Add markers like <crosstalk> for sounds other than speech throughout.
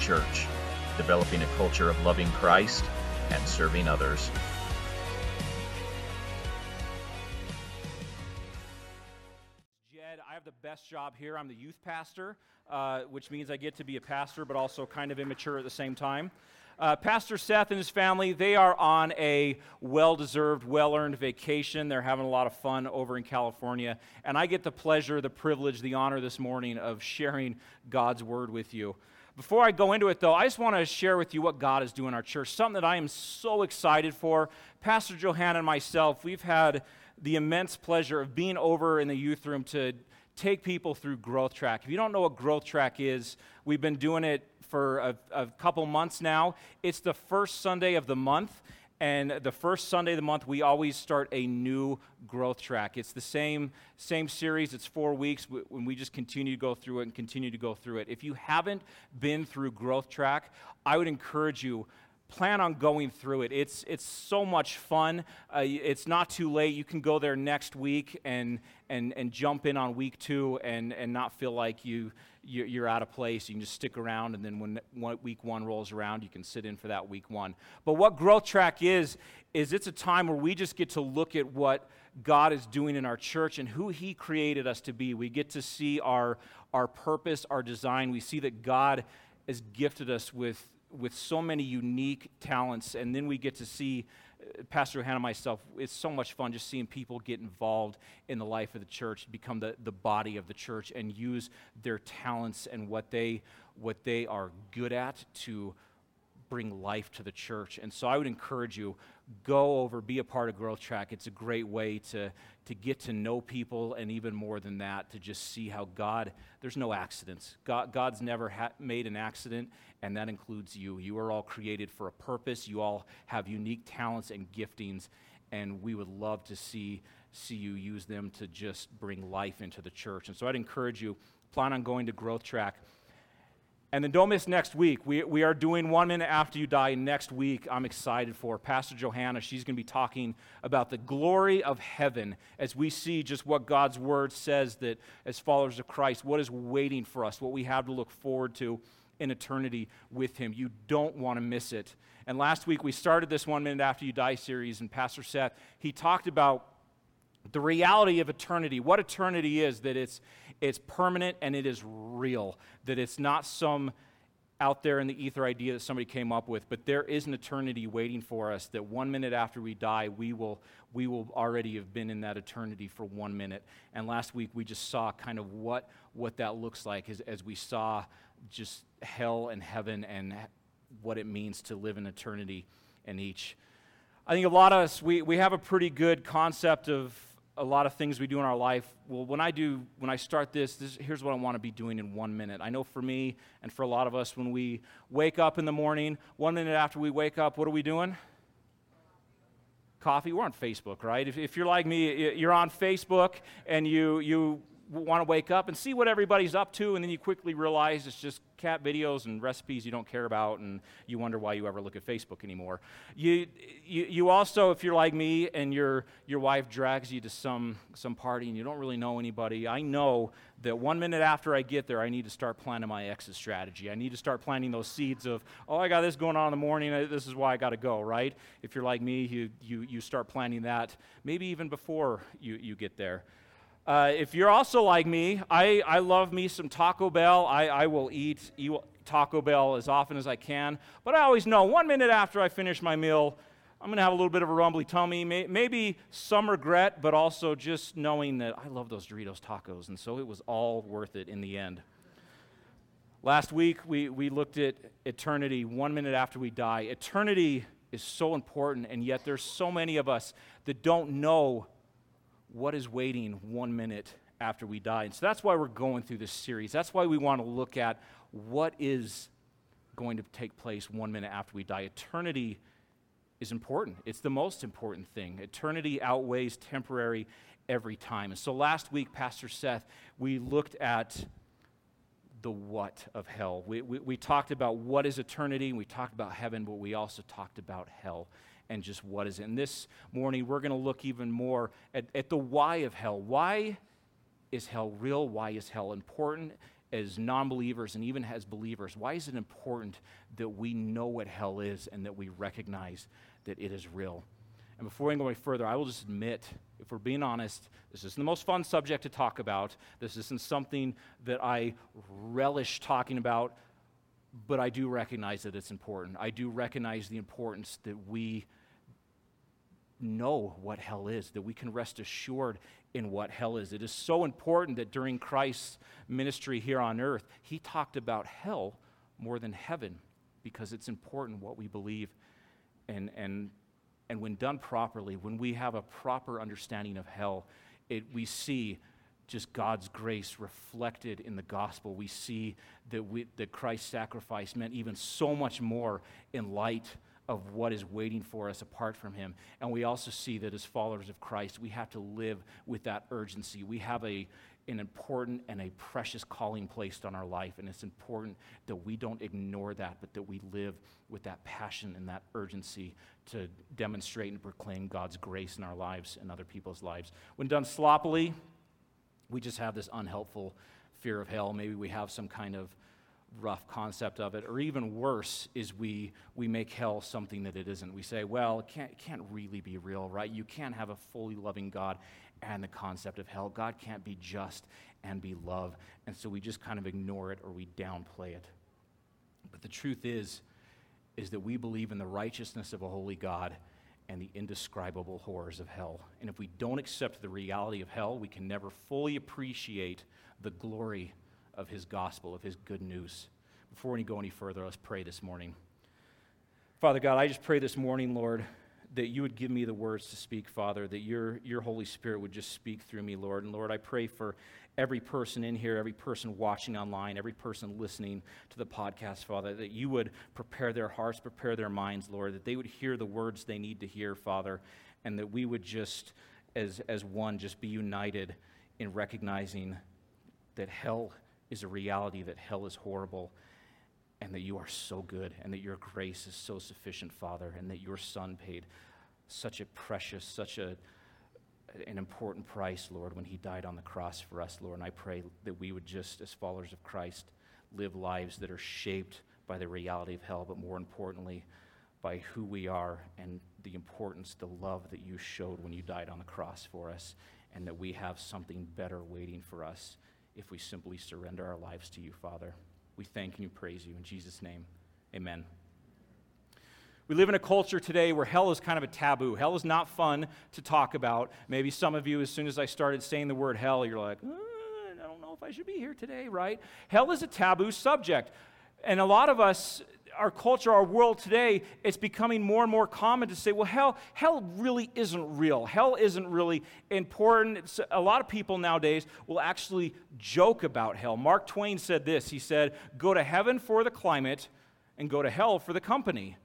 Church, developing a culture of loving Christ and serving others. Jed, I have the best job here. I'm the youth pastor, uh, which means I get to be a pastor, but also kind of immature at the same time. Uh, pastor Seth and his family, they are on a well deserved, well earned vacation. They're having a lot of fun over in California. And I get the pleasure, the privilege, the honor this morning of sharing God's word with you. Before I go into it, though, I just want to share with you what God is doing in our church, something that I am so excited for. Pastor Johanna and myself, we've had the immense pleasure of being over in the youth room to take people through Growth Track. If you don't know what Growth Track is, we've been doing it for a, a couple months now. It's the first Sunday of the month. And the first Sunday of the month, we always start a new growth track. It's the same, same series, it's four weeks, when we just continue to go through it and continue to go through it. If you haven't been through growth track, I would encourage you, plan on going through it. It's, it's so much fun. Uh, it's not too late. You can go there next week and, and, and jump in on week two and, and not feel like you, you're out of place. You can just stick around, and then when week one rolls around, you can sit in for that week one. But what Growth Track is, is it's a time where we just get to look at what God is doing in our church and who He created us to be. We get to see our, our purpose, our design. We see that God has gifted us with, with so many unique talents, and then we get to see Pastor Hannah and myself, it's so much fun just seeing people get involved in the life of the church, become the, the body of the church, and use their talents and what they, what they are good at to bring life to the church. And so I would encourage you, go over, be a part of Growth Track. It's a great way to, to get to know people, and even more than that, to just see how God, there's no accidents. God, God's never ha- made an accident, and that includes you. You are all created for a purpose. You all have unique talents and giftings, and we would love to see, see you use them to just bring life into the church. And so I'd encourage you, plan on going to Growth Track. And then don't miss next week. We, we are doing One Minute After You Die next week. I'm excited for Pastor Johanna. She's going to be talking about the glory of heaven as we see just what God's word says that as followers of Christ, what is waiting for us, what we have to look forward to in eternity with Him. You don't want to miss it. And last week we started this One Minute After You Die series, and Pastor Seth, he talked about the reality of eternity, what eternity is, that it's, it's permanent and it is real, that it's not some out there in the ether idea that somebody came up with, but there is an eternity waiting for us that one minute after we die, we will, we will already have been in that eternity for one minute. And last week we just saw kind of what, what that looks like as, as we saw just hell and heaven and what it means to live in eternity in each. I think a lot of us, we, we have a pretty good concept of a lot of things we do in our life. Well, when I do, when I start this, this here's what I want to be doing in one minute. I know for me and for a lot of us, when we wake up in the morning, one minute after we wake up, what are we doing? Coffee. We're on Facebook, right? If, if you're like me, you're on Facebook and you, you want to wake up and see what everybody's up to, and then you quickly realize it's just cat videos and recipes you don't care about, and you wonder why you ever look at Facebook anymore. You, you, you also, if you're like me and your, your wife drags you to some, some party and you don't really know anybody, I know that one minute after I get there, I need to start planning my exit strategy. I need to start planting those seeds of, oh, I got this going on in the morning, uh, this is why I got to go, right? If you're like me, you, you, you start planning that maybe even before you, you get there. Uh, if you're also like me, I, I love me some Taco Bell. I, I will eat, Taco Bell as often as I can. But I always know one minute after I finish my meal, I'm going to have a little bit of a rumbly tummy, may, maybe some regret, but also just knowing that I love those Doritos tacos. And so it was all worth it in the end. Last week, we, we looked at eternity one minute after we die. Eternity is so important, and yet there's so many of us that don't know what is waiting one minute after we die. And so that's why we're going through this series. That's why we want to look at what is going to take place one minute after we die. Eternity is important, it's the most important thing. Eternity outweighs temporary every time. And so last week, Pastor Seth, we looked at the what of hell. We, we, we talked about what is eternity, we talked about heaven, but we also talked about hell and just what is it. And this morning, we're going to look even more at, at the why of hell. Why is hell real? Why is hell important? as non believers and even as believers, why is it important that we know what hell is and that we recognize that it is real? And before we go any further, I will just admit, if we're being honest, this isn't the most fun subject to talk about. This isn't something that I relish talking about, but I do recognize that it's important. I do recognize the importance that we know what hell is, that we can rest assured in what hell is. It is so important that during Christ's ministry here on earth, he talked about hell more than heaven because it's important what we believe. And, and, and when done properly, when we have a proper understanding of hell, it, we see just God's grace reflected in the gospel. We see that, we, that Christ's sacrifice meant even so much more in light of what is waiting for us apart from Him. And we also see that as followers of Christ, we have to live with that urgency. We have a, an important and a precious calling placed on our life, and it's important that we don't ignore that, but that we live with that passion and that urgency to demonstrate and proclaim God's grace in our lives and other people's lives. When done sloppily, we just have this unhelpful fear of hell. Maybe we have some kind of rough concept of it. Or even worse is we, we make hell something that it isn't. We say, well, it can't, it can't really be real, right? You can't have a fully loving God and the concept of hell. God can't be just and be love. And so we just kind of ignore it or we downplay it. But the truth is, is that we believe in the righteousness of a holy God and the indescribable horrors of hell. And if we don't accept the reality of hell, we can never fully appreciate the glory of his gospel, of his good news. Before we go any further, let's pray this morning. Father God, I just pray this morning, Lord, that you would give me the words to speak, Father, that your, your Holy Spirit would just speak through me, Lord. And Lord, I pray for every person in here, every person watching online, every person listening to the podcast, Father, that you would prepare their hearts, prepare their minds, Lord, that they would hear the words they need to hear, Father, and that we would just, as, as one, just be united in recognizing that hell is a reality that hell is horrible and that you are so good and that your grace is so sufficient, Father, and that your Son paid such a precious, such a, an important price, Lord, when he died on the cross for us, Lord. And I pray that we would just, as followers of Christ, live lives that are shaped by the reality of hell, but more importantly, by who we are and the importance, the love that you showed when you died on the cross for us, and that we have something better waiting for us if we simply surrender our lives to you, Father. We thank and you praise you. In Jesus' name, amen. We live in a culture today where hell is kind of a taboo. Hell is not fun to talk about. Maybe some of you, as soon as I started saying the word hell, you're like, uh, I don't know if I should be here today, right? Hell is a taboo subject. And a lot of us our culture, our world today, it's becoming more and more common to say, well, hell, hell really isn't real. Hell isn't really important. It's, a lot of people nowadays will actually joke about hell. Mark Twain said this He said, Go to heaven for the climate and go to hell for the company.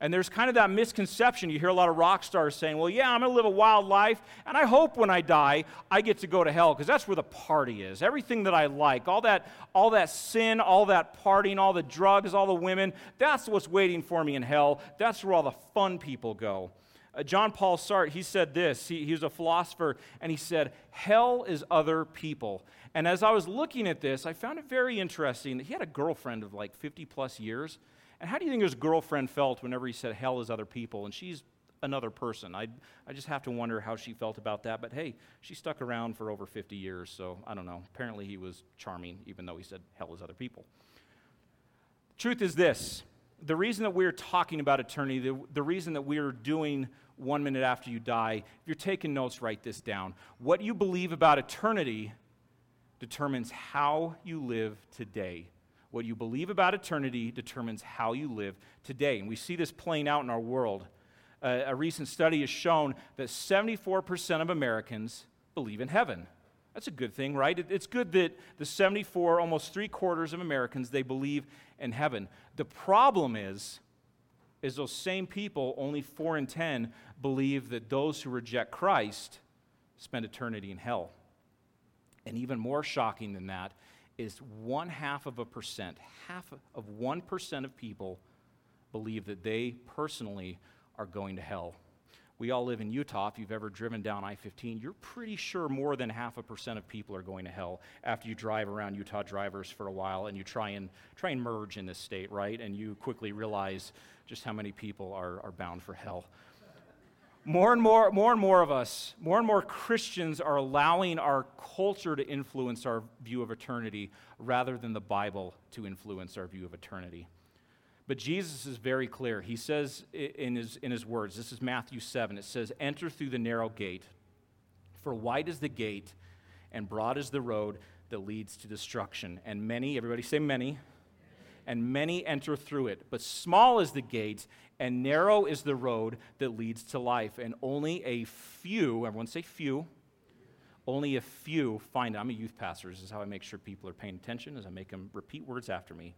And there's kind of that misconception. You hear a lot of rock stars saying, Well, yeah, I'm going to live a wild life, and I hope when I die, I get to go to hell, because that's where the party is. Everything that I like, all that, all that sin, all that partying, all the drugs, all the women, that's what's waiting for me in hell. That's where all the fun people go. Uh, John Paul Sartre, he said this. He, he was a philosopher, and he said, Hell is other people. And as I was looking at this, I found it very interesting that he had a girlfriend of like 50 plus years. And how do you think his girlfriend felt whenever he said hell is other people? And she's another person. I, I just have to wonder how she felt about that. But hey, she stuck around for over 50 years, so I don't know. Apparently, he was charming, even though he said hell is other people. Truth is this the reason that we're talking about eternity, the, the reason that we're doing one minute after you die, if you're taking notes, write this down. What you believe about eternity determines how you live today. What you believe about eternity determines how you live today. And we see this playing out in our world. Uh, a recent study has shown that 74% of Americans believe in heaven. That's a good thing, right? It, it's good that the 74, almost three quarters of Americans, they believe in heaven. The problem is, is those same people, only four in 10, believe that those who reject Christ spend eternity in hell. And even more shocking than that is one half of a percent, half of 1% of people believe that they personally are going to hell. we all live in Utah. If you've ever driven down I 15, you're pretty sure more than half a percent of people are going to hell after you drive around Utah drivers for a while and you try and, try and merge in this state, right? And you quickly realize just how many people are, are bound for hell. More and more, more and more of us, more and more Christians are allowing our culture to influence our view of eternity rather than the Bible to influence our view of eternity. But Jesus is very clear. He says in his, in his words, this is Matthew 7, it says, Enter through the narrow gate, for wide is the gate, and broad is the road that leads to destruction. And many, everybody say many, and many enter through it. But small is the gate, and narrow is the road that leads to life. And only a few, everyone say few, only a few find it. I'm a youth pastor. This is how I make sure people are paying attention, as I make them repeat words after me.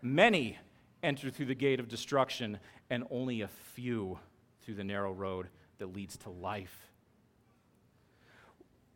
Many enter through the gate of destruction, and only a few through the narrow road that leads to life.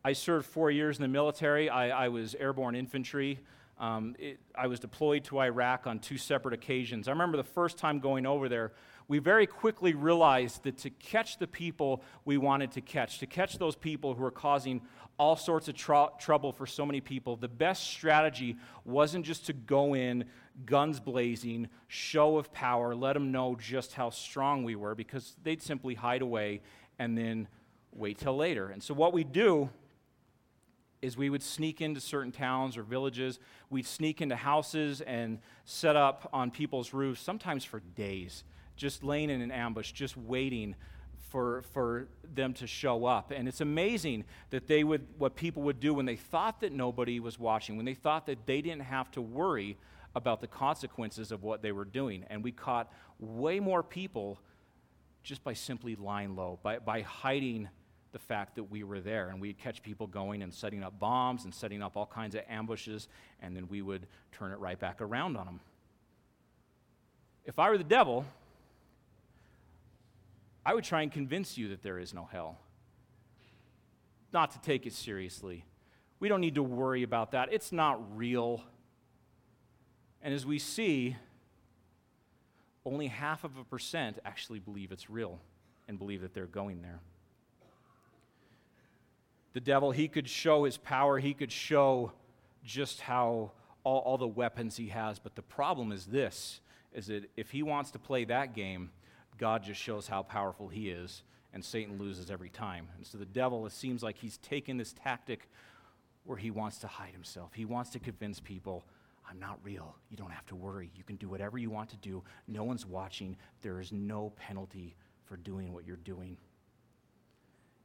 I served four years in the military. I, I was airborne infantry. Um, it, I was deployed to Iraq on two separate occasions. I remember the first time going over there, we very quickly realized that to catch the people we wanted to catch, to catch those people who were causing all sorts of tr- trouble for so many people, the best strategy wasn't just to go in, guns blazing, show of power, let them know just how strong we were, because they'd simply hide away and then wait till later. And so, what we do is we would sneak into certain towns or villages. We'd sneak into houses and set up on people's roofs, sometimes for days, just laying in an ambush, just waiting for, for them to show up. And it's amazing that they would, what people would do when they thought that nobody was watching, when they thought that they didn't have to worry about the consequences of what they were doing. And we caught way more people just by simply lying low, by, by hiding the fact that we were there. And we'd catch people going and setting up bombs and setting up all kinds of ambushes, and then we would turn it right back around on them. If I were the devil, I would try and convince you that there is no hell. Not to take it seriously. We don't need to worry about that. It's not real. And as we see, only half of a percent actually believe it's real and believe that they're going there. The devil, he could show his power, he could show just how all, all the weapons he has, but the problem is this is that if he wants to play that game, God just shows how powerful he is, and Satan loses every time. And so the devil, it seems like he's taken this tactic where he wants to hide himself. He wants to convince people I'm not real. You don't have to worry. You can do whatever you want to do. No one's watching. There is no penalty for doing what you're doing.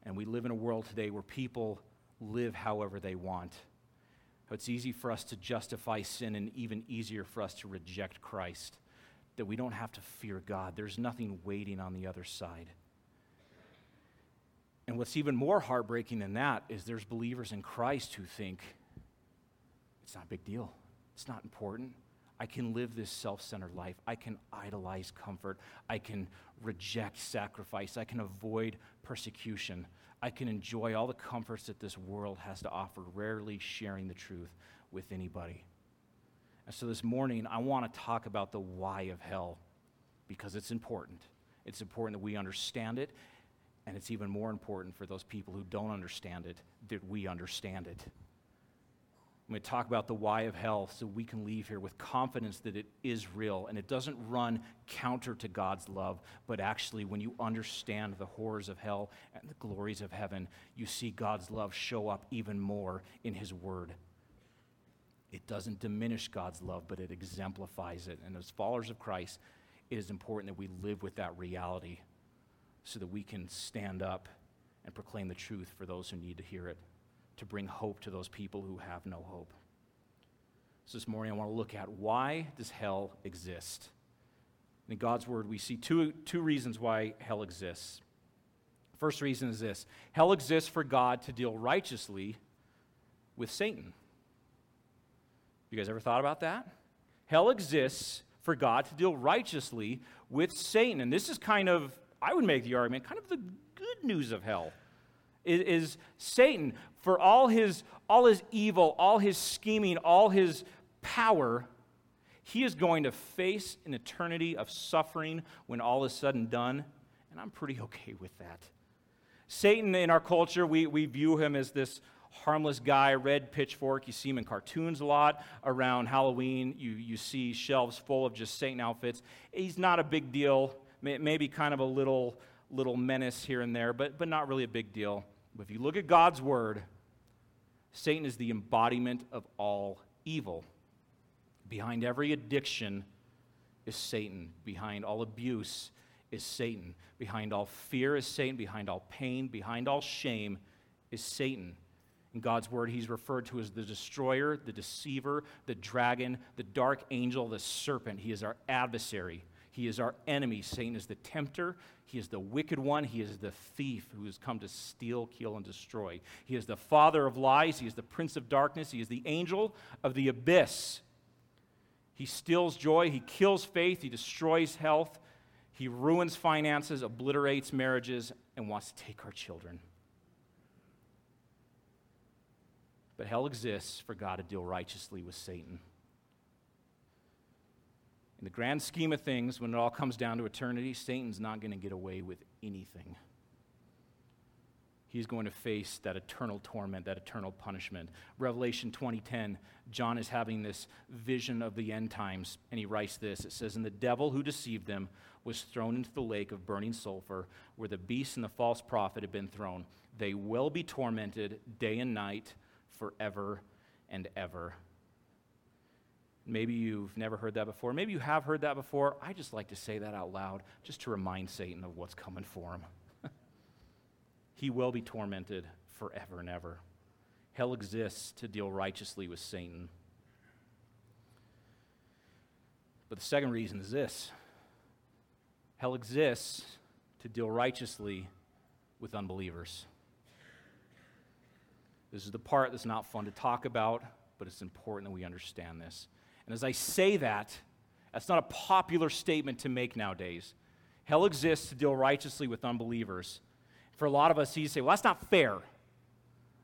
And we live in a world today where people live however they want. It's easy for us to justify sin and even easier for us to reject Christ. That we don't have to fear God. There's nothing waiting on the other side. And what's even more heartbreaking than that is there's believers in Christ who think it's not a big deal. It's not important. I can live this self centered life. I can idolize comfort. I can reject sacrifice. I can avoid persecution. I can enjoy all the comforts that this world has to offer, rarely sharing the truth with anybody. And so this morning, I want to talk about the why of hell because it's important. It's important that we understand it, and it's even more important for those people who don't understand it that we understand it. I'm going to talk about the why of hell so we can leave here with confidence that it is real and it doesn't run counter to God's love, but actually, when you understand the horrors of hell and the glories of heaven, you see God's love show up even more in His Word. It doesn't diminish God's love, but it exemplifies it. And as followers of Christ, it is important that we live with that reality so that we can stand up and proclaim the truth for those who need to hear it to bring hope to those people who have no hope. So this morning I want to look at why does hell exist? In God's word, we see two, two reasons why hell exists. First reason is this hell exists for God to deal righteously with Satan. You guys ever thought about that? Hell exists for God to deal righteously with Satan. And this is kind of, I would make the argument, kind of the good news of hell is, is Satan, for all his, all his evil, all his scheming, all his power, he is going to face an eternity of suffering when all is said and done. And I'm pretty okay with that. Satan in our culture, we, we view him as this harmless guy, red pitchfork. You see him in cartoons a lot. Around Halloween, you, you see shelves full of just Satan outfits. He's not a big deal, maybe kind of a little, little menace here and there, but, but not really a big deal. But if you look at God's word, Satan is the embodiment of all evil. Behind every addiction is Satan. Behind all abuse is Satan. Behind all fear is Satan. Behind all pain, behind all shame is Satan. In God's word, he's referred to as the destroyer, the deceiver, the dragon, the dark angel, the serpent. He is our adversary. He is our enemy. Satan is the tempter. He is the wicked one. He is the thief who has come to steal, kill, and destroy. He is the father of lies. He is the prince of darkness. He is the angel of the abyss. He steals joy. He kills faith. He destroys health. He ruins finances, obliterates marriages, and wants to take our children. But hell exists for God to deal righteously with Satan. In the grand scheme of things, when it all comes down to eternity, Satan's not going to get away with anything. He's going to face that eternal torment, that eternal punishment. Revelation 20:10, John is having this vision of the end times, and he writes this. It says, And the devil who deceived them was thrown into the lake of burning sulfur, where the beast and the false prophet had been thrown. They will be tormented day and night forever and ever. Maybe you've never heard that before. Maybe you have heard that before. I just like to say that out loud just to remind Satan of what's coming for him. <laughs> he will be tormented forever and ever. Hell exists to deal righteously with Satan. But the second reason is this hell exists to deal righteously with unbelievers. This is the part that's not fun to talk about, but it's important that we understand this. And as I say that, that's not a popular statement to make nowadays. Hell exists to deal righteously with unbelievers. For a lot of us, you say, well, that's not fair.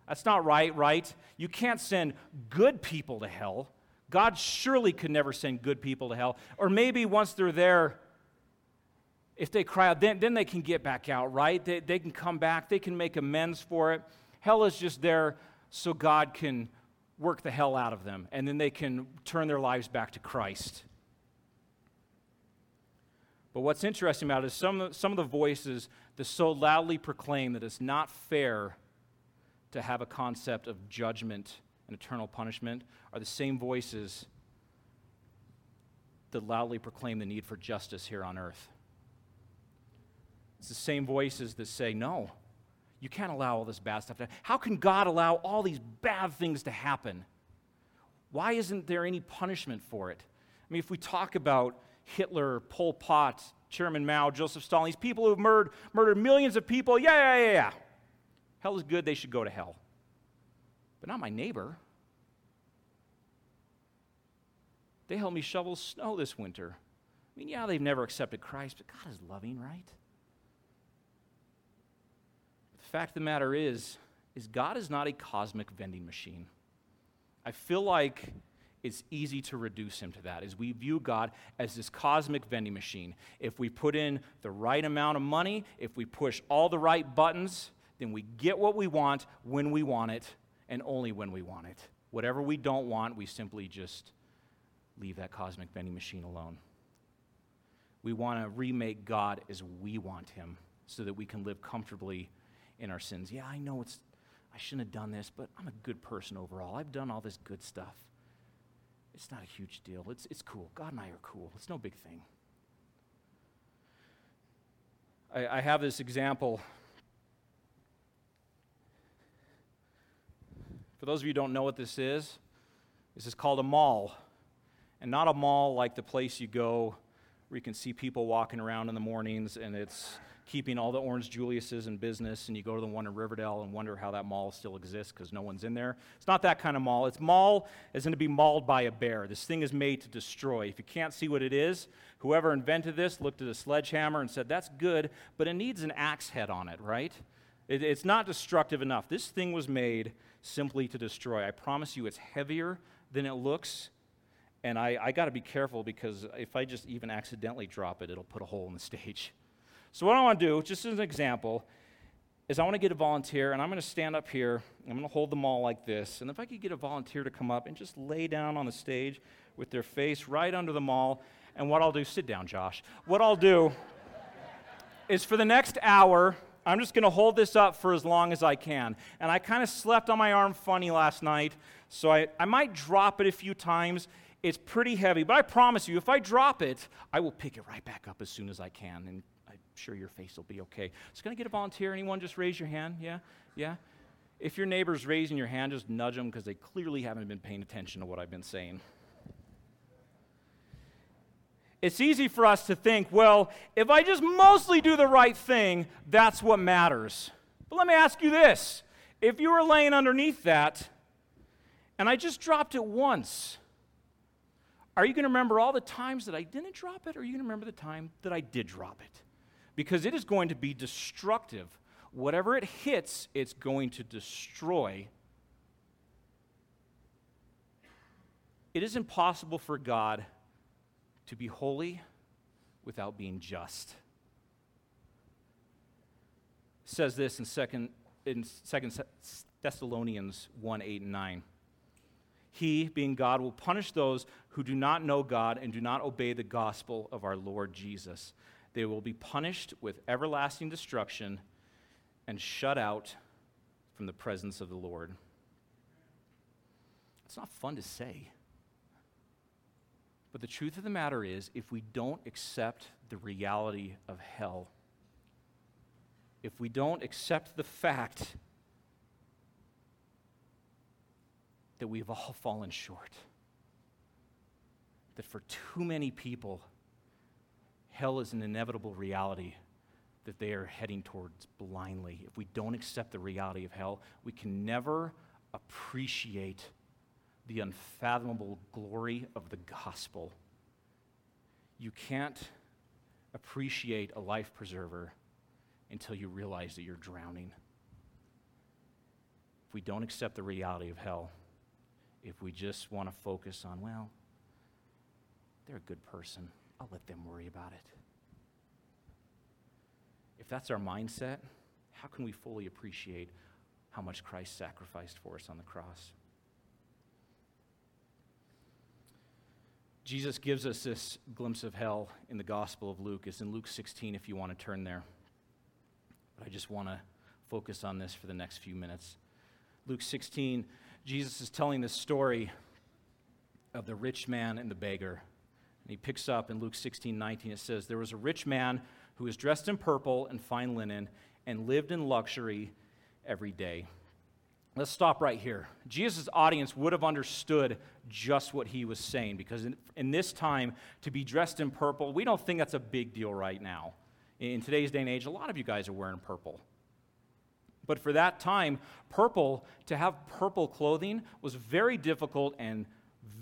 That's not right, right? You can't send good people to hell. God surely could never send good people to hell. Or maybe once they're there, if they cry out, then, then they can get back out, right? They, they can come back, they can make amends for it. Hell is just there so God can work the hell out of them and then they can turn their lives back to Christ. But what's interesting about it is some, some of the voices that so loudly proclaim that it's not fair to have a concept of judgment and eternal punishment are the same voices that loudly proclaim the need for justice here on earth. It's the same voices that say, no, you can't allow all this bad stuff to happen. How can God allow all these bad things to happen? Why isn't there any punishment for it? I mean, if we talk about Hitler, Pol Pot, Chairman Mao, Joseph Stalin, these people who have murdered, murdered millions of people, yeah, yeah, yeah, yeah. Hell is good, they should go to hell. But not my neighbor. They helped me shovel snow this winter. I mean, yeah, they've never accepted Christ, but God is loving, right? Fact of the matter is, is God is not a cosmic vending machine. I feel like it's easy to reduce him to that as we view God as this cosmic vending machine. If we put in the right amount of money, if we push all the right buttons, then we get what we want when we want it and only when we want it. Whatever we don't want, we simply just leave that cosmic vending machine alone. We want to remake God as we want him so that we can live comfortably in our sins. Yeah, I know it's, I shouldn't have done this, but I'm a good person overall. I've done all this good stuff. It's not a huge deal. It's, it's cool. God and I are cool. It's no big thing. I, I have this example. For those of you who don't know what this is, this is called a maul. And not a mall like the place you go where you can see people walking around in the mornings and it's keeping all the Orange Juliuses in business, and you go to the one in Riverdale and wonder how that mall still exists because no one's in there. It's not that kind of mall. It's mall is going to be mauled by a bear. This thing is made to destroy. If you can't see what it is, whoever invented this looked at a sledgehammer and said, That's good, but it needs an axe head on it, right? It, it's not destructive enough. This thing was made simply to destroy. I promise you, it's heavier than it looks. And I, I got to be careful because if I just even accidentally drop it, it'll put a hole in the stage. <laughs> So, what I want to do, just as an example, is I want to get a volunteer, and I'm going to stand up here. I'm going to hold them all like this. And if I could get a volunteer to come up and just lay down on the stage with their face right under the maul, and what I'll do, sit down, Josh. What I'll do is for the next hour, I'm just going to hold this up for as long as I can. And I kind of slept on my arm funny last night, so I, I might drop it a few times. It's pretty heavy, but I promise you, if I drop it, I will pick it right back up as soon as I can. And sure your face will be okay. So, going to get a volunteer? Anyone just raise your hand? Yeah? Yeah? If your neighbor's raising your hand, just nudge them because they clearly haven't been paying attention to what I've been saying. It's easy for us to think, well, if I just mostly do the right thing, that's what matters. But let me ask you this if you were laying underneath that and I just dropped it once, are you going to remember all the times that I didn't drop it, or are you going to remember the time that I did drop it? Because it is going to be destructive. Whatever it hits, it's going to destroy. It is impossible for God to be holy without being just. It says this in second in second Thessalonians 1 8 and 9. He, being God, will punish those who do not know God and do not obey the gospel of our Lord Jesus. They will be punished with everlasting destruction and shut out from the presence of the Lord. It's not fun to say. But the truth of the matter is, if we don't accept the reality of hell, if we don't accept the fact that we've all <laughs> fallen short, that for too many people, hell is an inevitable reality that they are heading towards blindly. If we don't accept the reality of hell, we can never appreciate the unfathomable glory of the gospel. You can't appreciate a life preserver until you realize that you're drowning. If we don't accept the reality of hell, if we just want to focus on, well, they're a good person, I'll let them worry about it. If that's our mindset, how can we fully appreciate how much Christ sacrificed for us on the cross? Jesus gives us this glimpse of hell in the Gospel of Luke. It's in Luke 16 if you want to turn there. But I just want to focus on this for the next few minutes. Luke 16, Jesus is telling this story of the rich man and the beggar. And he picks up in Luke 16, 19, it says, There was a rich man who was dressed in purple and fine linen and lived in luxury every day. Let's stop right here. Jesus' audience would have understood just what he was saying because in, in, this time, to be dressed in purple, we don't think that's a big deal right now. In today's day and age, a lot of you guys are wearing purple. But for that time, purple, to have purple clothing was very difficult and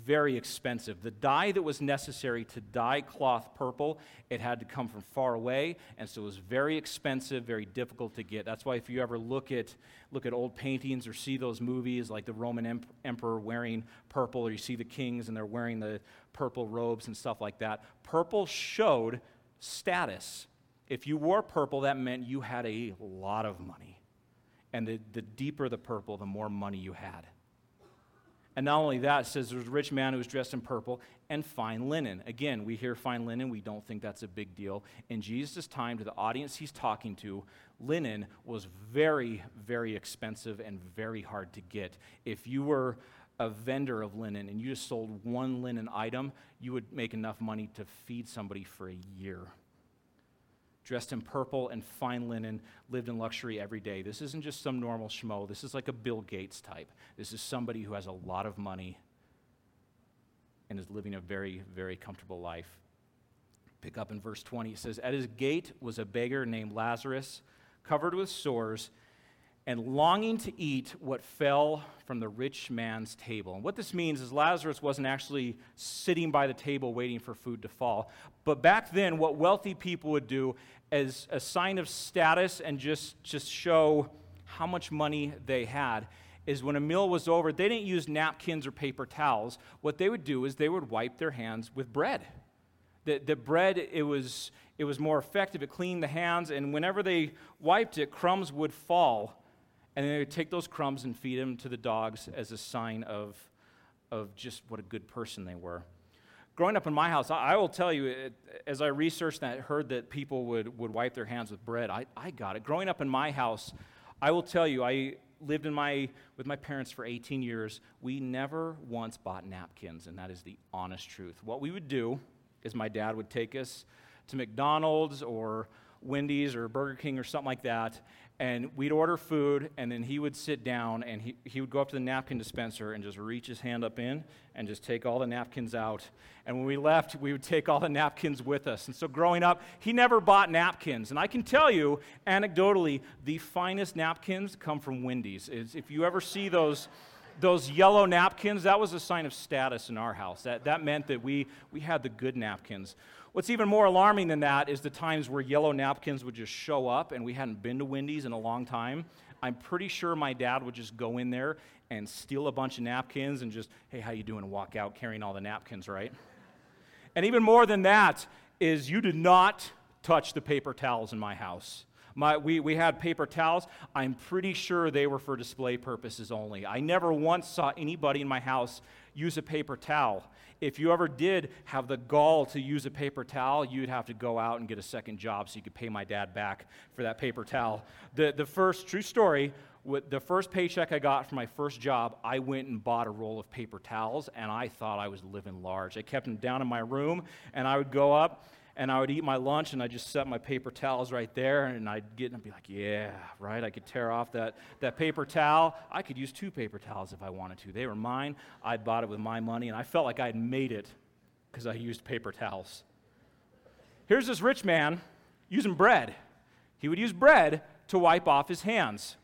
very expensive. The dye that was necessary to dye cloth purple, it had to come from far away, and so it was very expensive, very difficult to get. That's why if you ever look at look at old paintings or see those movies like the Roman em- emperor wearing purple, or you see the kings and they're wearing the purple robes and stuff like that, purple showed status. If you wore purple, that meant you had a lot of money. And the, the deeper the purple, the more money you had. And not only that, it says there was a rich man who was dressed in purple and fine linen. Again, we hear fine linen, we don't think that's a big deal. In Jesus' time, to the audience he's talking to, linen was very, very expensive and very hard to get. If you were a vendor of linen and you just sold one linen item, you would make enough money to feed somebody for a year dressed in purple and fine linen, lived in luxury every day. This isn't just some normal schmo. This is like a Bill Gates type. This is somebody who has a lot of money and is living a very, very comfortable life. Pick up in verse 20. It says, At his gate was a beggar named Lazarus, covered with sores and longing to eat what fell from the rich man's table. And what this means is Lazarus wasn't actually sitting by the table waiting for food to fall. But back then, what wealthy people would do as a sign of status and just, just show how much money they had is when a meal was over, they didn't use napkins or paper towels. What they would do is they would wipe their hands with bread. The, the bread, it was, it was more effective. It cleaned the hands, and whenever they wiped it, crumbs would fall. And they would take those crumbs and feed them to the dogs as a sign of, of just what a good person they were. Growing up in my house, I, I will tell you, it, as I researched that, heard that people would, would wipe their hands with bread, I, I got it. Growing up in my house, I will tell you, I lived in my, with my parents for 18 years. We never once bought napkins, and that is the honest truth. What we would do is my dad would take us to McDonald's or Wendy's or Burger King or something like that, and we'd order food, and then he would sit down and he, he would go up to the napkin dispenser and just reach his hand up in and just take all the napkins out. And when we left, we would take all the napkins with us. And so growing up, he never bought napkins. And I can tell you, anecdotally, the finest napkins come from Wendy's. It's, if you ever see those, those yellow napkins, that was a sign of status in our house. That, that meant that we, we had the good napkins. What's even more alarming than that is the times where yellow napkins would just show up and we hadn't been to Wendy's in a long time. I'm pretty sure my dad would just go in there and steal a bunch of napkins and just, hey, how you doing? Walk out carrying all the napkins, right? and even more than that is you did not touch the paper towels in my house. My, we, we had paper towels. I'm pretty sure they were for display purposes only. I never once saw anybody in my house use a paper towel if you ever did have the gall to use a paper towel, you'd have to go out and get a second job so you could pay my dad back for that paper towel. The, the first, true story, with the first paycheck I got from my first job, I went and bought a roll of paper towels, and I thought I was living large. I kept them down in my room, and I would go up and I would eat my lunch and I'd just set my paper towels right there and I'd get and be like, yeah, right? I could tear off that, that paper towel. I could use two paper towels if I wanted to. They were mine. I'd bought it with my money and I felt like I had made it because I used paper towels. Here's this rich man using bread. He would use bread to wipe off his hands.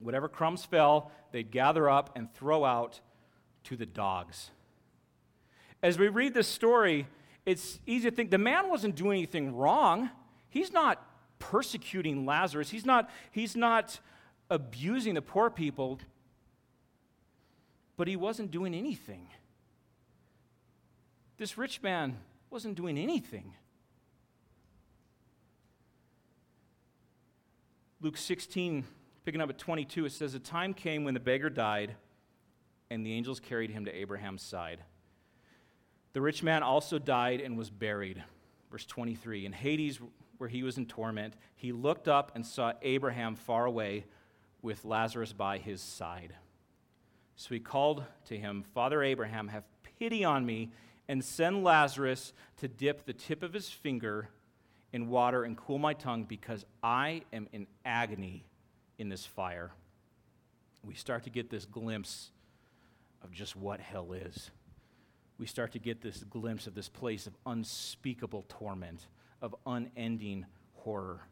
Whatever crumbs fell, they'd gather up and throw out to the dogs. As we read this story, it's easy to think the man wasn't doing anything wrong. He's not persecuting Lazarus, he's not, he's not abusing the poor people, but he wasn't doing anything. This rich man wasn't doing anything. Luke 16, picking up at 22, it says, A time came when the beggar died, and the angels carried him to Abraham's side. The rich man also died and was buried. Verse 23 In Hades, where he was in torment, he looked up and saw Abraham far away with Lazarus by his side. So he called to him, Father Abraham, have pity on me and send Lazarus to dip the tip of his finger in water and cool my tongue because I am in agony in this fire. We start to get this glimpse of just what hell is we start to get this glimpse of this place of unspeakable torment, of unending horror.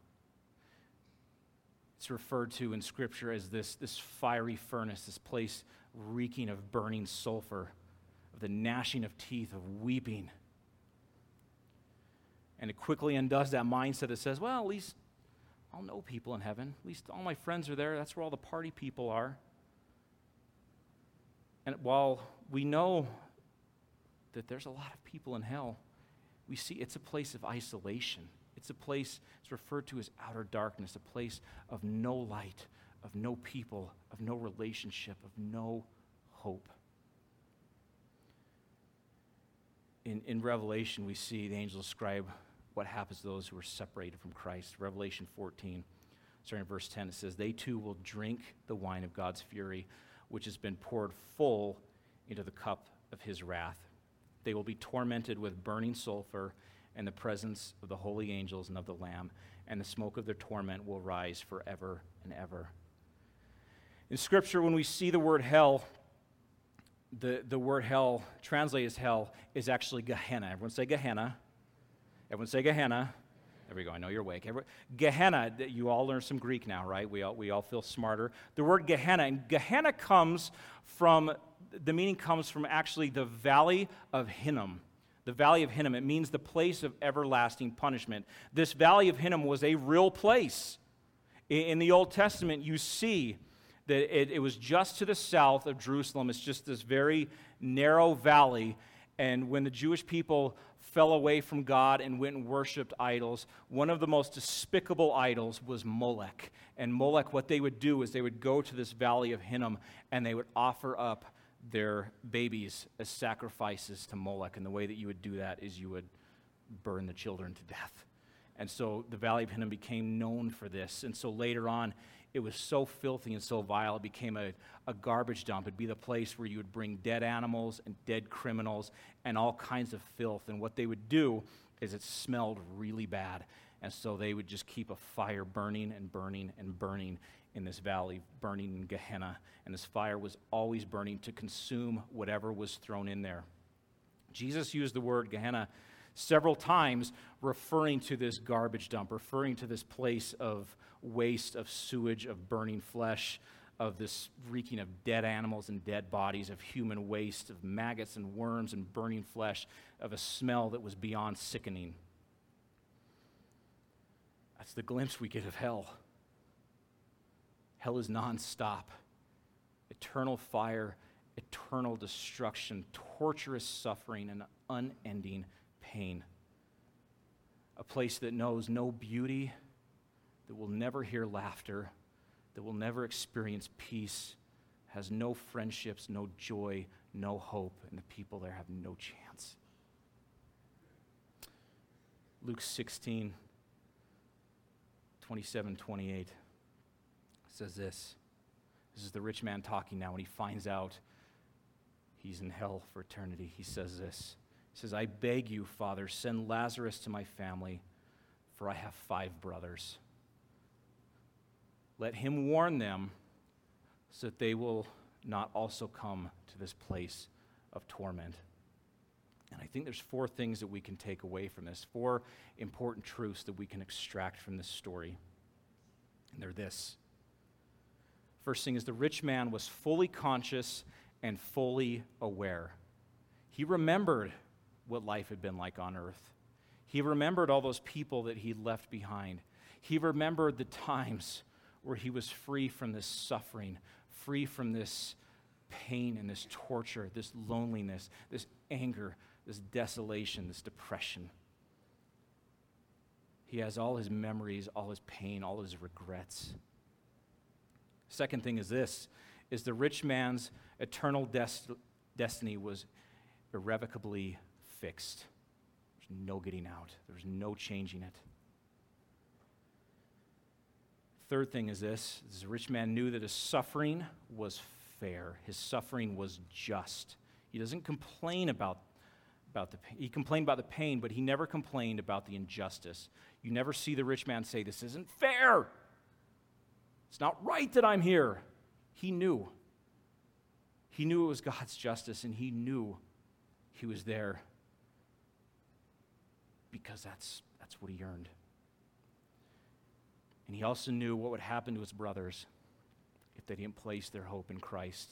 It's referred to in Scripture as this, this fiery furnace, this place reeking of burning sulfur, of the gnashing of teeth, of weeping. And it quickly undoes that mindset that says, well, at least I'll know people in heaven. At least all my friends are there. That's where all the party people are. And while we know that there's a lot of people in hell. We see it's a place of isolation. It's a place, it's referred to as outer darkness, a place of no light, of no people, of no relationship, of no hope. In, in Revelation, we see the angels describe what happens to those who are separated from Christ. Revelation 14, starting in verse 10, it says, They too will drink the wine of God's fury, which has been poured full into the cup of his wrath. They will be tormented with burning sulfur and the presence of the holy angels and of the Lamb, and the smoke of their torment will rise forever and ever. In Scripture, when we see the word hell, the, the word hell, translated as hell, is actually Gehenna. Everyone say Gehenna. Everyone say Gehenna. There we go. I know you're awake. Every, Gehenna, you all learned some Greek now, right? We all, we all feel smarter. The word Gehenna, and Gehenna comes from the meaning comes from actually the valley of Hinnom. The valley of Hinnom. It means the place of everlasting punishment. This valley of Hinnom was a real place. In the Old Testament, you see that it, it was just to the south of Jerusalem. It's just this very narrow valley. And when the Jewish people fell away from God and went and worshiped idols, one of the most despicable idols was Molech. And Molech, what they would do is they would go to this valley of Hinnom and they would offer up their babies as sacrifices to Molech. And the way that you would do that is you would burn the children to death. And so the Valley of Hinnom became known for this. And so later on, it was so filthy and so vile, it became a, a garbage dump. It'd be the place where you would bring dead animals and dead criminals and all kinds of filth. And what they would do is it smelled really bad. And so they would just keep a fire burning and burning and burning in this valley, burning in Gehenna. And this fire was always burning to consume whatever was thrown in there. Jesus used the word Gehenna several times, referring to this garbage dump, referring to this place of waste, of sewage, of burning flesh, of this reeking of dead animals and dead bodies, of human waste, of maggots and worms and burning flesh, of a smell that was beyond sickening. That's the glimpse we get of hell. Hell is nonstop, eternal fire, eternal destruction, torturous suffering, and unending pain. A place that knows no beauty that will never hear laughter, that will never experience peace, has no friendships, no joy, no hope, and the people there have no chance. Luke 16, 27, 28 says this. This is the rich man talking now when he finds out he's in hell for eternity. He says this. He says, I beg you, Father, send Lazarus to my family, for I have five brothers let him warn them so that they will not also come to this place of torment. And I think there's four things that we can take away from this, four important truths that we can extract from this story. And they're this. First thing is the rich man was fully conscious and fully aware. He remembered what life had been like on earth. He remembered all those people that he'd left behind. He remembered the times where he was free from this suffering, free from this pain and this torture, this loneliness, this anger, this desolation, this depression. He has all his memories, all his pain, all his regrets. Second thing is this is the rich man's eternal des- destiny was irrevocably fixed. There's no getting out. There's no changing it. Third thing is this this rich man knew that his suffering was fair, his suffering was just. He doesn't complain about, about the. He complained about the pain, but he never complained about the injustice. You never see the rich man say, This isn't fair. It's not right that I'm here. He knew. He knew it was God's justice, and he knew he was there because that's, that's what he earned. And he also knew what would happen to his brothers if they didn't place their hope in Christ,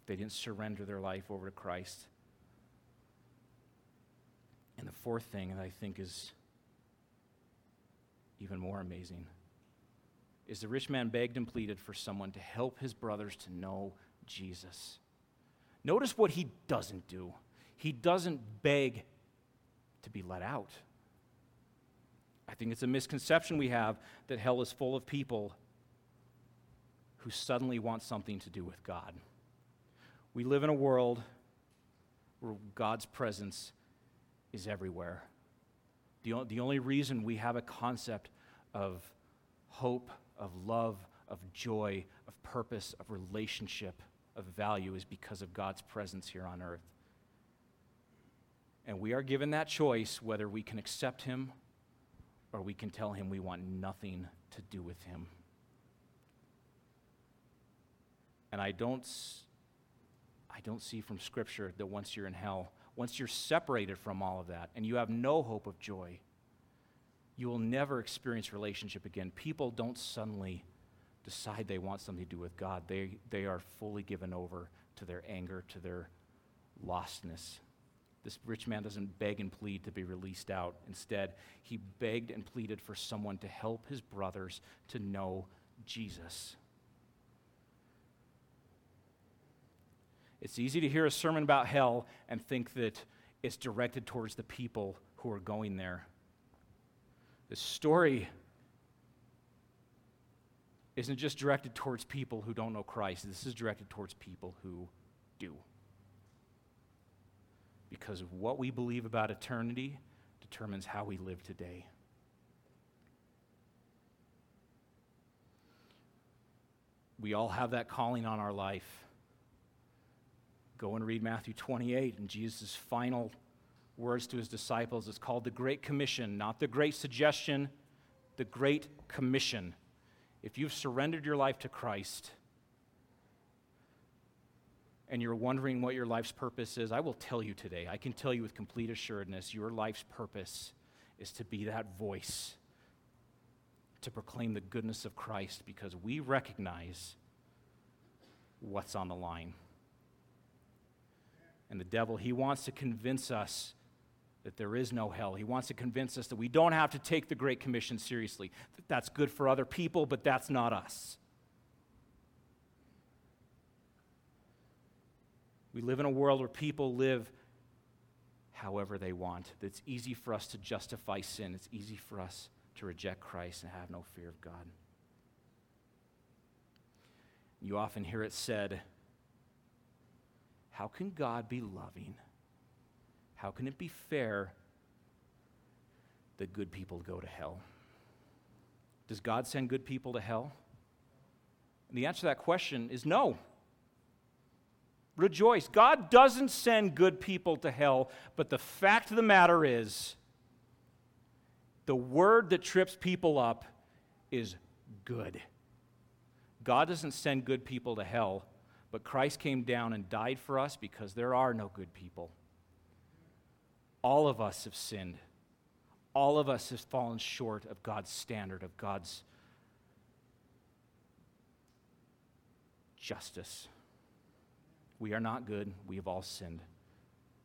if they didn't surrender their life over to Christ. And the fourth thing that I think is even more amazing is the rich man begged and pleaded for someone to help his brothers to know Jesus. Notice what he doesn't do. He doesn't beg to be let out. I think it's a misconception we have that hell is full of people who suddenly want something to do with God. We live in a world where God's presence is everywhere. The, the only reason we have a concept of hope, of love, of joy, of purpose, of relationship, of value is because of God's presence here on earth. And we are given that choice whether we can accept Him or we can tell him we want nothing to do with him. And I don't, I don't see from Scripture that once you're in hell, once you're separated from all of that and you have no hope of joy, you will never experience relationship again. People don't suddenly decide they want something to do with God, they, they are fully given over to their anger, to their lostness. This rich man doesn't beg and plead to be released out. Instead, he begged and pleaded for someone to help his brothers to know Jesus. It's easy to hear a sermon about hell and think that it's directed towards the people who are going there. The story isn't just directed towards people who don't know Christ, this is directed towards people who do. Because what we believe about eternity determines how we live today. We all have that calling on our life. Go and read Matthew 28 and Jesus' final words to his disciples. It's called the Great Commission, not the Great Suggestion, the Great Commission. If you've surrendered your life to Christ and you're wondering what your life's purpose is, I will tell you today. I can tell you with complete assuredness your life's purpose is to be that voice to proclaim the goodness of Christ because we recognize what's on the line. And the devil, he wants to convince us that there is no hell. He wants to convince us that we don't have to take the Great Commission seriously. That that's good for other people, but that's not us. We live in a world where people live however they want. It's easy for us to justify sin. It's easy for us to reject Christ and have no fear of God. You often hear it said, How can God be loving? How can it be fair that good people go to hell? Does God send good people to hell? And the answer to that question is no. Rejoice. God doesn't send good people to hell, but the fact of the matter is, the word that trips people up is good. God doesn't send good people to hell, but Christ came down and died for us because there are no good people. All of us have sinned. All of us have fallen short of God's standard, of God's justice. We are not good. We have all sinned.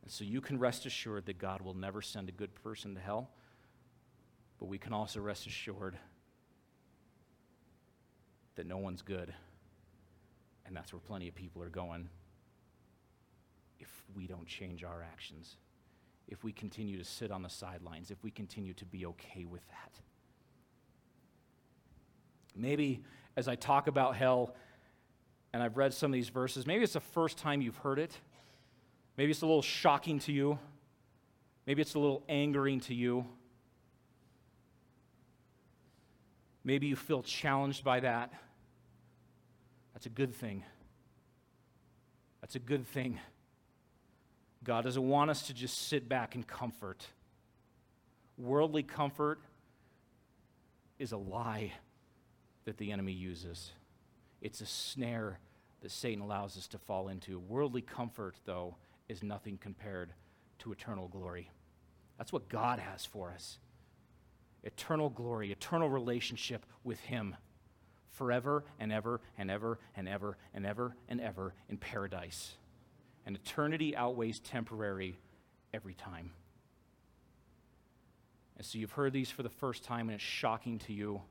And so you can rest assured that God will never send a good person to hell. But we can also rest assured that no one's good. And that's where plenty of people are going if we don't change our actions, if we continue to sit on the sidelines, if we continue to be okay with that. Maybe as I talk about hell, and I've read some of these verses, maybe it's the first time you've heard it. Maybe it's a little shocking to you. Maybe it's a little angering to you. Maybe you feel challenged by that. That's a good thing. That's a good thing. God doesn't want us to just sit back and comfort. Worldly comfort is a lie that the enemy uses, it's a snare that Satan allows us to fall into. Worldly comfort, though, is nothing compared to eternal glory. That's what God has for us eternal glory, eternal relationship with Him forever and ever and ever and ever and ever and ever in paradise. And eternity outweighs temporary every time. And so you've heard these for the first time and it's shocking to you.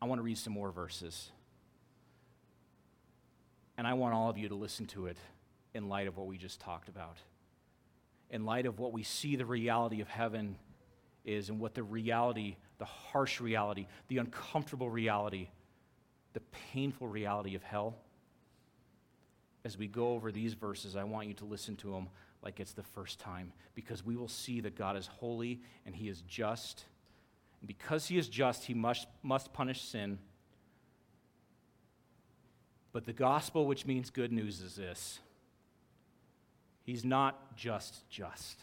I want to read some more verses. And I want all of you to listen to it in light of what we just talked about in light of what we see the reality of heaven is and what the reality, the harsh reality, the uncomfortable reality, the painful reality of hell. As we go over these verses, I want you to listen to them like it's the first time because we will see that God is holy and He is just. And because He is just, He must, must punish sin. But the gospel, which means good news, is this He's not just just.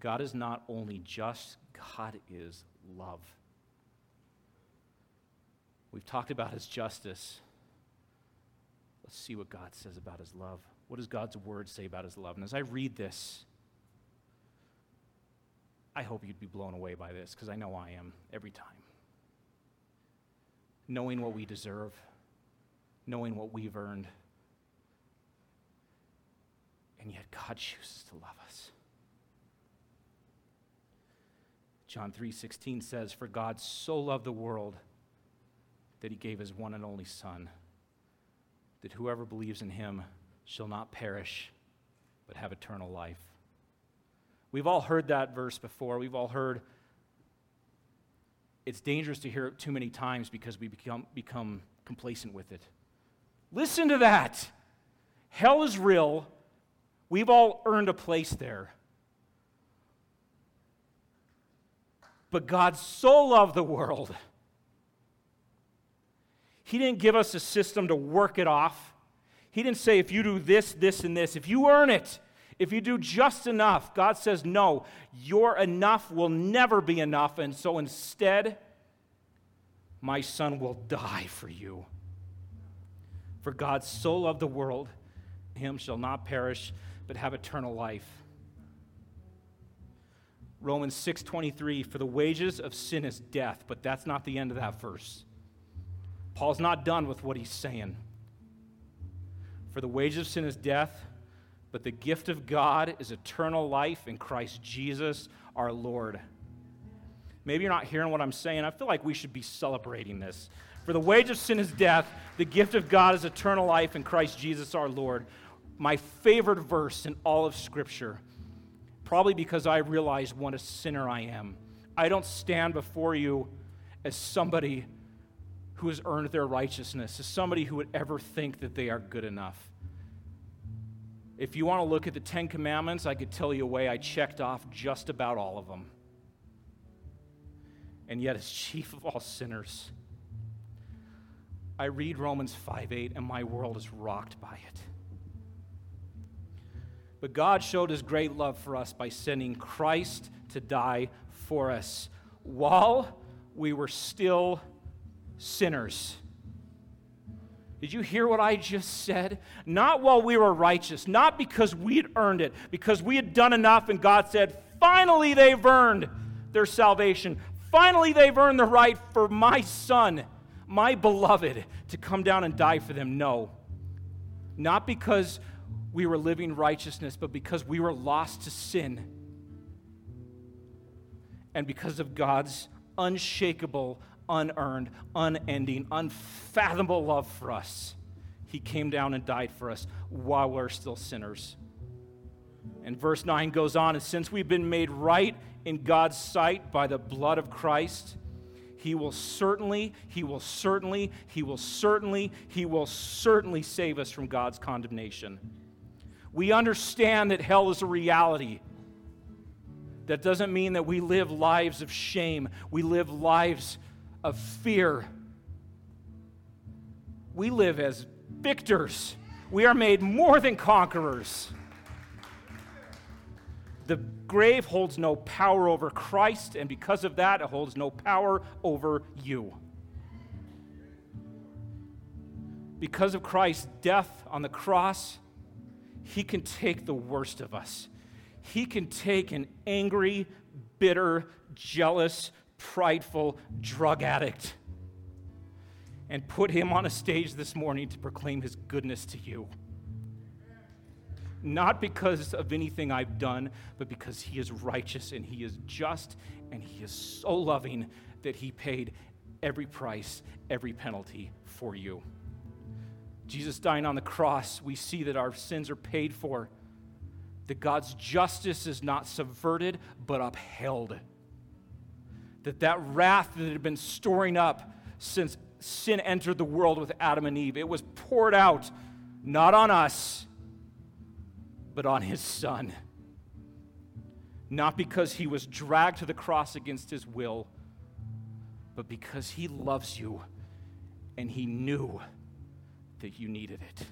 God is not only just, God is love. We've talked about his justice. See what God says about his love. What does God's word say about his love? And as I read this, I hope you'd be blown away by this because I know I am every time. Knowing what we deserve, knowing what we've earned and yet God chooses to love us. John 3:16 says, "For God so loved the world that he gave his one and only son, that whoever believes in him shall not perish, but have eternal life. We've all heard that verse before. We've all heard it's dangerous to hear it too many times because we become, become complacent with it. Listen to that. Hell is real. We've all earned a place there. But God so loved the world. He didn't give us a system to work it off. He didn't say, if you do this, this, and this, if you earn it, if you do just enough, God says, no, your enough will never be enough. And so instead, my son will die for you. For God so loved the world, him shall not perish, but have eternal life. Romans 6:23 for the wages of sin is death, but that's not the end of that verse. Paul's not done with what he's saying. For the wages of sin is death, but the gift of God is eternal life in Christ Jesus our Lord. Maybe you're not hearing what I'm saying. I feel like we should be celebrating this. For the wage of sin is death, the gift of God is eternal life in Christ Jesus our Lord. My favorite verse in all of Scripture, probably because I realize what a sinner I am. I don't stand before you as somebody who has earned their righteousness, as somebody who would ever think that they are good enough. If you want to look at the Ten Commandments, I could tell you a way I checked off just about all of them. And yet, as chief of all sinners, I read Romans 5 8, and my world is rocked by it. But God showed his great love for us by sending Christ to die for us while we were still sinners. Did you hear what I just said? Not while we were righteous, not because we'd earned it, because we had done enough and God said, finally they've earned their salvation. Finally they've earned the right for my son, my beloved, to come down and die for them. No. Not because we were living righteousness, but because we were lost to sin. And because of God's unshakable, unearned, unending, unfathomable love for us. He came down and died for us while we're still sinners. And verse 9 goes on, and since we've been made right in God's sight by the blood of Christ, he will certainly, he will certainly, he will certainly, he will certainly save us from God's condemnation. We understand that hell is a reality. That doesn't mean that we live lives of shame. We live lives of fear. We live as victors. We are made more than conquerors. The grave holds no power over Christ, and because of that, it holds no power over you. Because of Christ's death on the cross, He can take the worst of us. He can take an angry, bitter, jealous, prideful drug addict and put him on a stage this morning to proclaim his goodness to you. Not because of anything I've done, but because he is righteous and he is just and he is so loving that he paid every price, every penalty for you. Jesus dying on the cross, we see that our sins are paid for, that God's justice is not subverted, but upheld that that wrath that had been storing up since sin entered the world with Adam and Eve, it was poured out not on us, but on his son. Not because he was dragged to the cross against his will, but because he loves you and he knew that you needed it.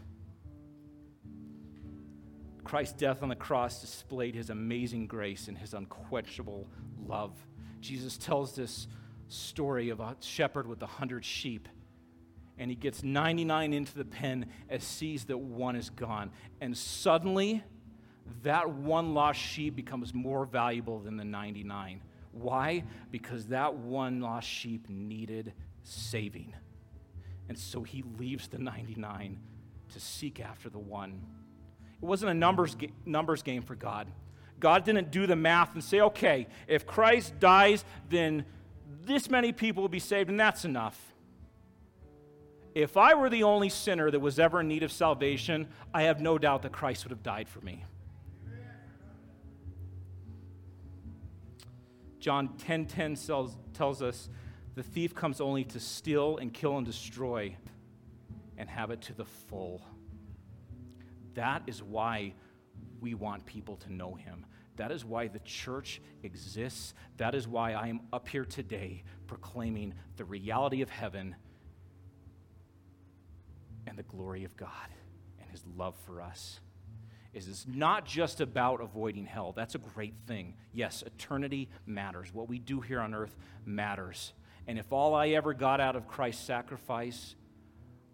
Christ's death on the cross displayed his amazing grace and his unquenchable love. Jesus tells this story of a shepherd with a hundred sheep. And he gets 99 into the pen and sees that one is gone. And suddenly, that one lost sheep becomes more valuable than the 99. Why? Because that one lost sheep needed saving. And so he leaves the 99 to seek after the one. It wasn't a numbers, numbers game for God. God didn't do the math and say, okay, if Christ dies, then this many people will be saved, and that's enough. If I were the only sinner that was ever in need of salvation, I have no doubt that Christ would have died for me. John 10:10 10, 10 tells, tells us the thief comes only to steal and kill and destroy and have it to the full. That is why we want people to know him. That is why the church exists. That is why I am up here today proclaiming the reality of heaven and the glory of God and his love for us. Is it's not just about avoiding hell. That's a great thing. Yes, eternity matters. What we do here on earth matters. And if all I ever got out of Christ's sacrifice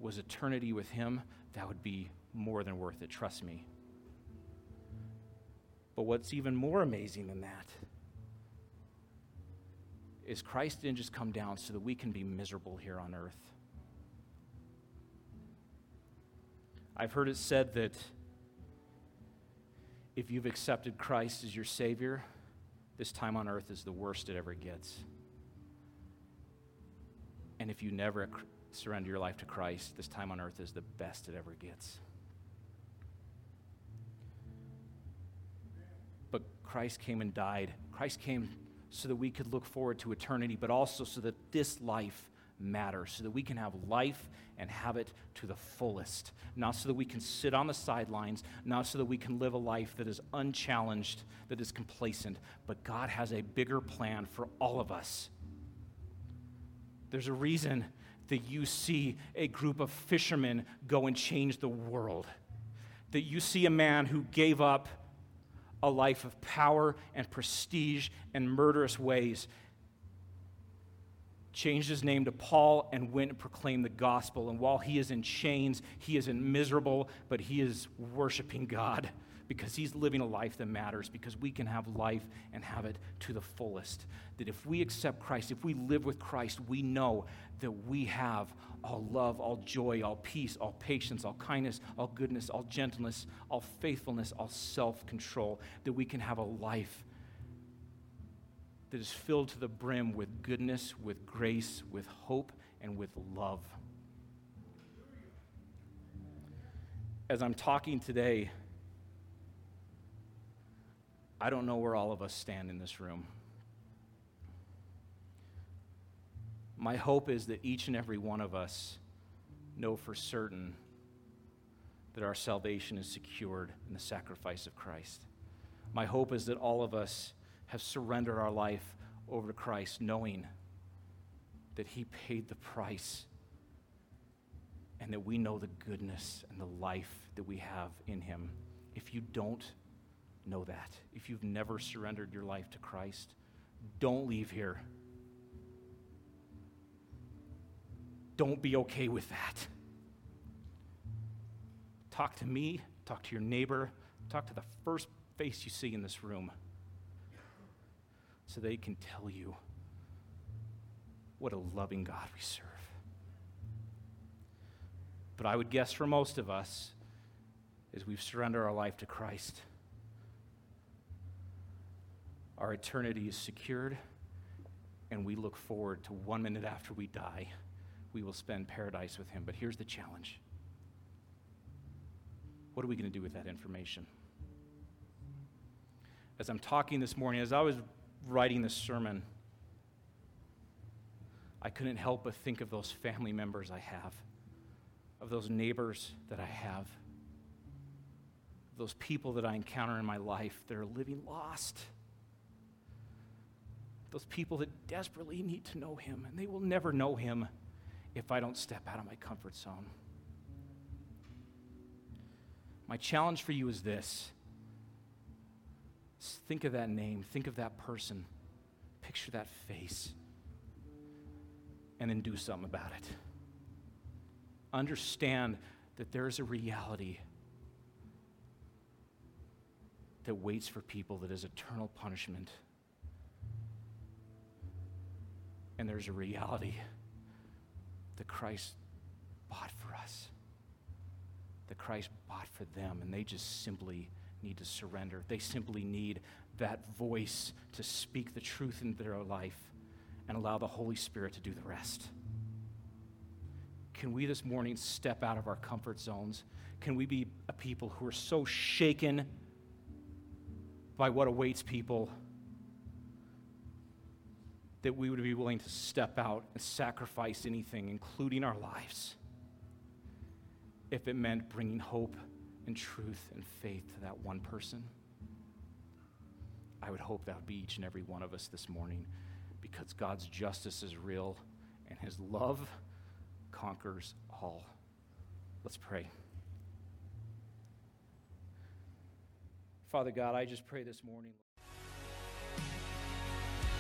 was eternity with him, that would be more than worth it, trust me. But what's even more amazing than that is Christ didn't just come down so that we can be miserable here on earth. I've heard it said that if you've accepted Christ as your Savior, this time on earth is the worst it ever gets. And if you never surrender your life to Christ, this time on earth is the best it ever gets. Christ came and died. Christ came so that we could look forward to eternity, but also so that this life matters, so that we can have life and have it to the fullest. Not so that we can sit on the sidelines, not so that we can live a life that is unchallenged, that is complacent, but God has a bigger plan for all of us. There's a reason that you see a group of fishermen go and change the world, that you see a man who gave up a life of power and prestige and murderous ways changed his name to Paul and went and proclaimed the gospel. And while he is in chains, he isn't miserable, but he is worshiping God because he's living a life that matters, because we can have life and have it to the fullest. That if we accept Christ, if we live with Christ, we know that we have all love, all joy, all peace, all patience, all kindness, all goodness, all gentleness, all faithfulness, all self control, that we can have a life that is filled to the brim with goodness, with grace, with hope, and with love. As I'm talking today, I don't know where all of us stand in this room. My hope is that each and every one of us know for certain that our salvation is secured in the sacrifice of Christ. My hope is that all of us have surrendered our life over to Christ, knowing that He paid the price and that we know the goodness and the life that we have in Him. If you don't know that, if you've never surrendered your life to Christ, don't leave here. Don't be okay with that. Talk to me, talk to your neighbor, talk to the first face you see in this room so they can tell you what a loving God we serve. But I would guess for most of us, as we've surrendered our life to Christ, our eternity is secured, and we look forward to one minute after we die, we will spend paradise with Him. But here's the challenge what are we going to do with that information? As I'm talking this morning, as I was writing this sermon, I couldn't help but think of those family members I have, of those neighbors that I have, those people that I encounter in my life that are living lost. Those people that desperately need to know Him, and they will never know Him if I don't step out of my comfort zone. My challenge for you is this Think of that name, think of that person, picture that face, and then do something about it. Understand that there's a reality that waits for people that is eternal punishment. And there's a reality that Christ bought for us, that Christ bought for them, and they just simply need to surrender. They simply need that voice to speak the truth into their life and allow the Holy Spirit to do the rest. can we this morning step out of our comfort zones? Can we be a people who are so shaken by what awaits people that we would be willing to step out and sacrifice anything, including our lives, if it meant bringing hope and truth and faith to that one person? I would hope that would be each and every one of us this morning because God's justice is real and his love conquers all. Let's pray. Father God, I just pray this morning.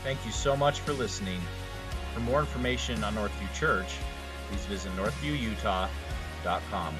Thank you so much for listening. For more information on Northview Church, please visit northviewutah.com.